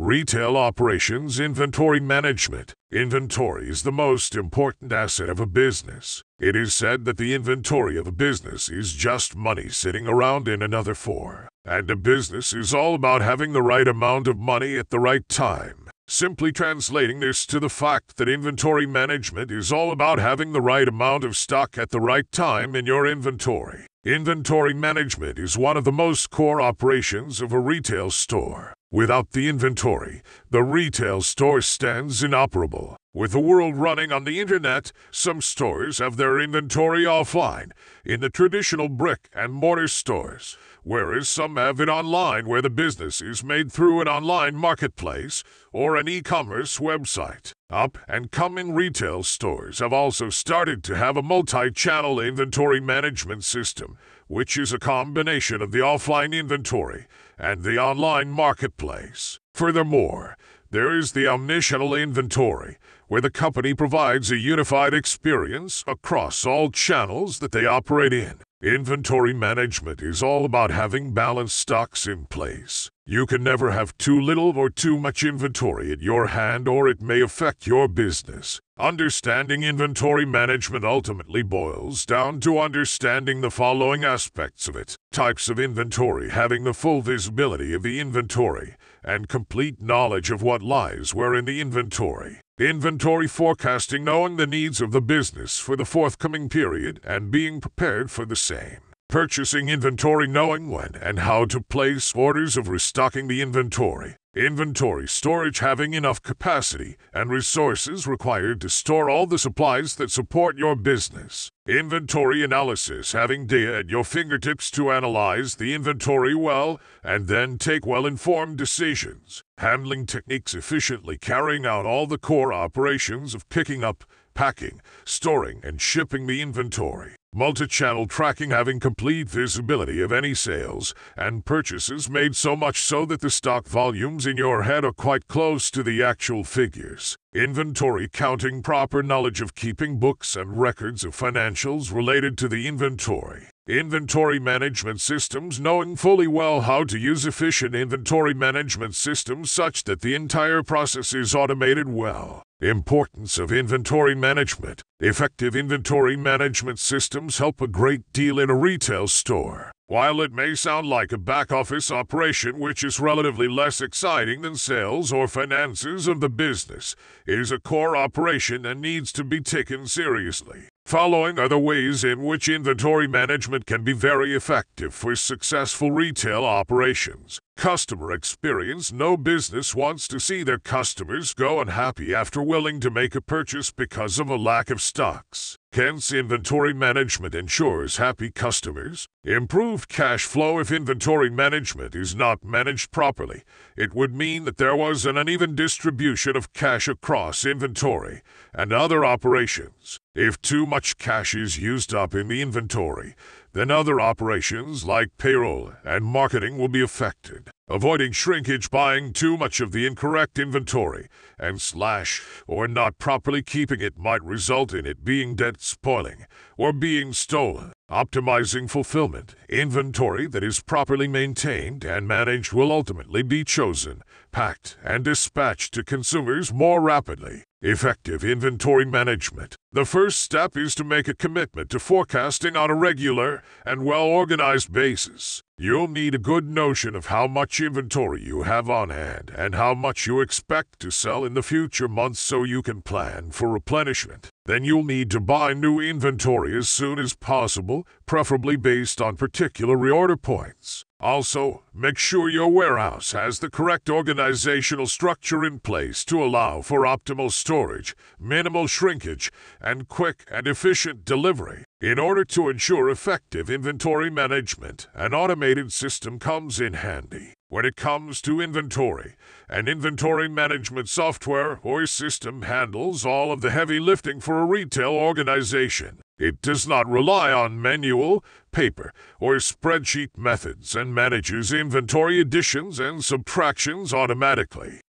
Retail operations inventory management. Inventory is the most important asset of a business. It is said that the inventory of a business is just money sitting around in another form. And a business is all about having the right amount of money at the right time. Simply translating this to the fact that inventory management is all about having the right amount of stock at the right time in your inventory. Inventory management is one of the most core operations of a retail store. Without the inventory, the retail store stands inoperable. With the world running on the internet, some stores have their inventory offline in the traditional brick and mortar stores, whereas some have it online where the business is made through an online marketplace or an e-commerce website. Up and coming retail stores have also started to have a multi-channel inventory management system, which is a combination of the offline inventory and the online marketplace. Furthermore, there is the omnichannel inventory, where the company provides a unified experience across all channels that they operate in. Inventory management is all about having balanced stocks in place. You can never have too little or too much inventory at your hand or it may affect your business. Understanding inventory management ultimately boils down to understanding the following aspects of it. Types of inventory having the full visibility of the inventory and complete knowledge of what lies where in the inventory. Inventory forecasting knowing the needs of the business for the forthcoming period and being prepared for the same. Purchasing inventory knowing when and how to place orders of restocking the inventory. Inventory storage having enough capacity and resources required to store all the supplies that support your business. Inventory analysis having data at your fingertips to analyze the inventory well and then take well informed decisions. Handling techniques efficiently carrying out all the core operations of picking up, packing, storing, and shipping the inventory. Multi-channel tracking having complete visibility of any sales and purchases made so much so that the stock volumes in your head are quite close to the actual figures. Inventory counting proper knowledge of keeping books and records of financials related to the inventory. Inventory management systems knowing fully well how to use efficient inventory management systems such that the entire process is automated well. Importance of inventory management. Effective inventory management systems help a great deal in a retail store. While it may sound like a back office operation which is relatively less exciting than sales or finances of the business, it is a core operation and needs to be taken seriously. Following are the ways in which inventory management can be very effective for successful retail operations. Customer experience No business wants to see their customers go unhappy after willing to make a purchase because of a lack of stocks. Hence, inventory management ensures happy customers. Improved cash flow if inventory management is not managed properly. It would mean that there was an uneven distribution of cash across inventory and other operations. If too much cash is used up in the inventory, then other operations like payroll and marketing will be affected. Avoiding shrinkage buying too much of the incorrect inventory and slash or not properly keeping it might result in it being dead spoiling or being stolen. Optimizing fulfillment. Inventory that is properly maintained and managed will ultimately be chosen, packed, and dispatched to consumers more rapidly. Effective inventory management. The first step is to make a commitment to forecasting on a regular and well organized basis. You'll need a good notion of how much inventory you have on hand and how much you expect to sell in the future months so you can plan for replenishment. Then you'll need to buy new inventory as soon as possible, preferably based on particular reorder points. Also, make sure your warehouse has the correct organizational structure in place to allow for optimal storage, minimal shrinkage, and quick and efficient delivery. In order to ensure effective inventory management, an automated system comes in handy. When it comes to inventory, an inventory management software or system handles all of the heavy lifting for a retail organization. It does not rely on manual, paper, or spreadsheet methods and manages inventory additions and subtractions automatically.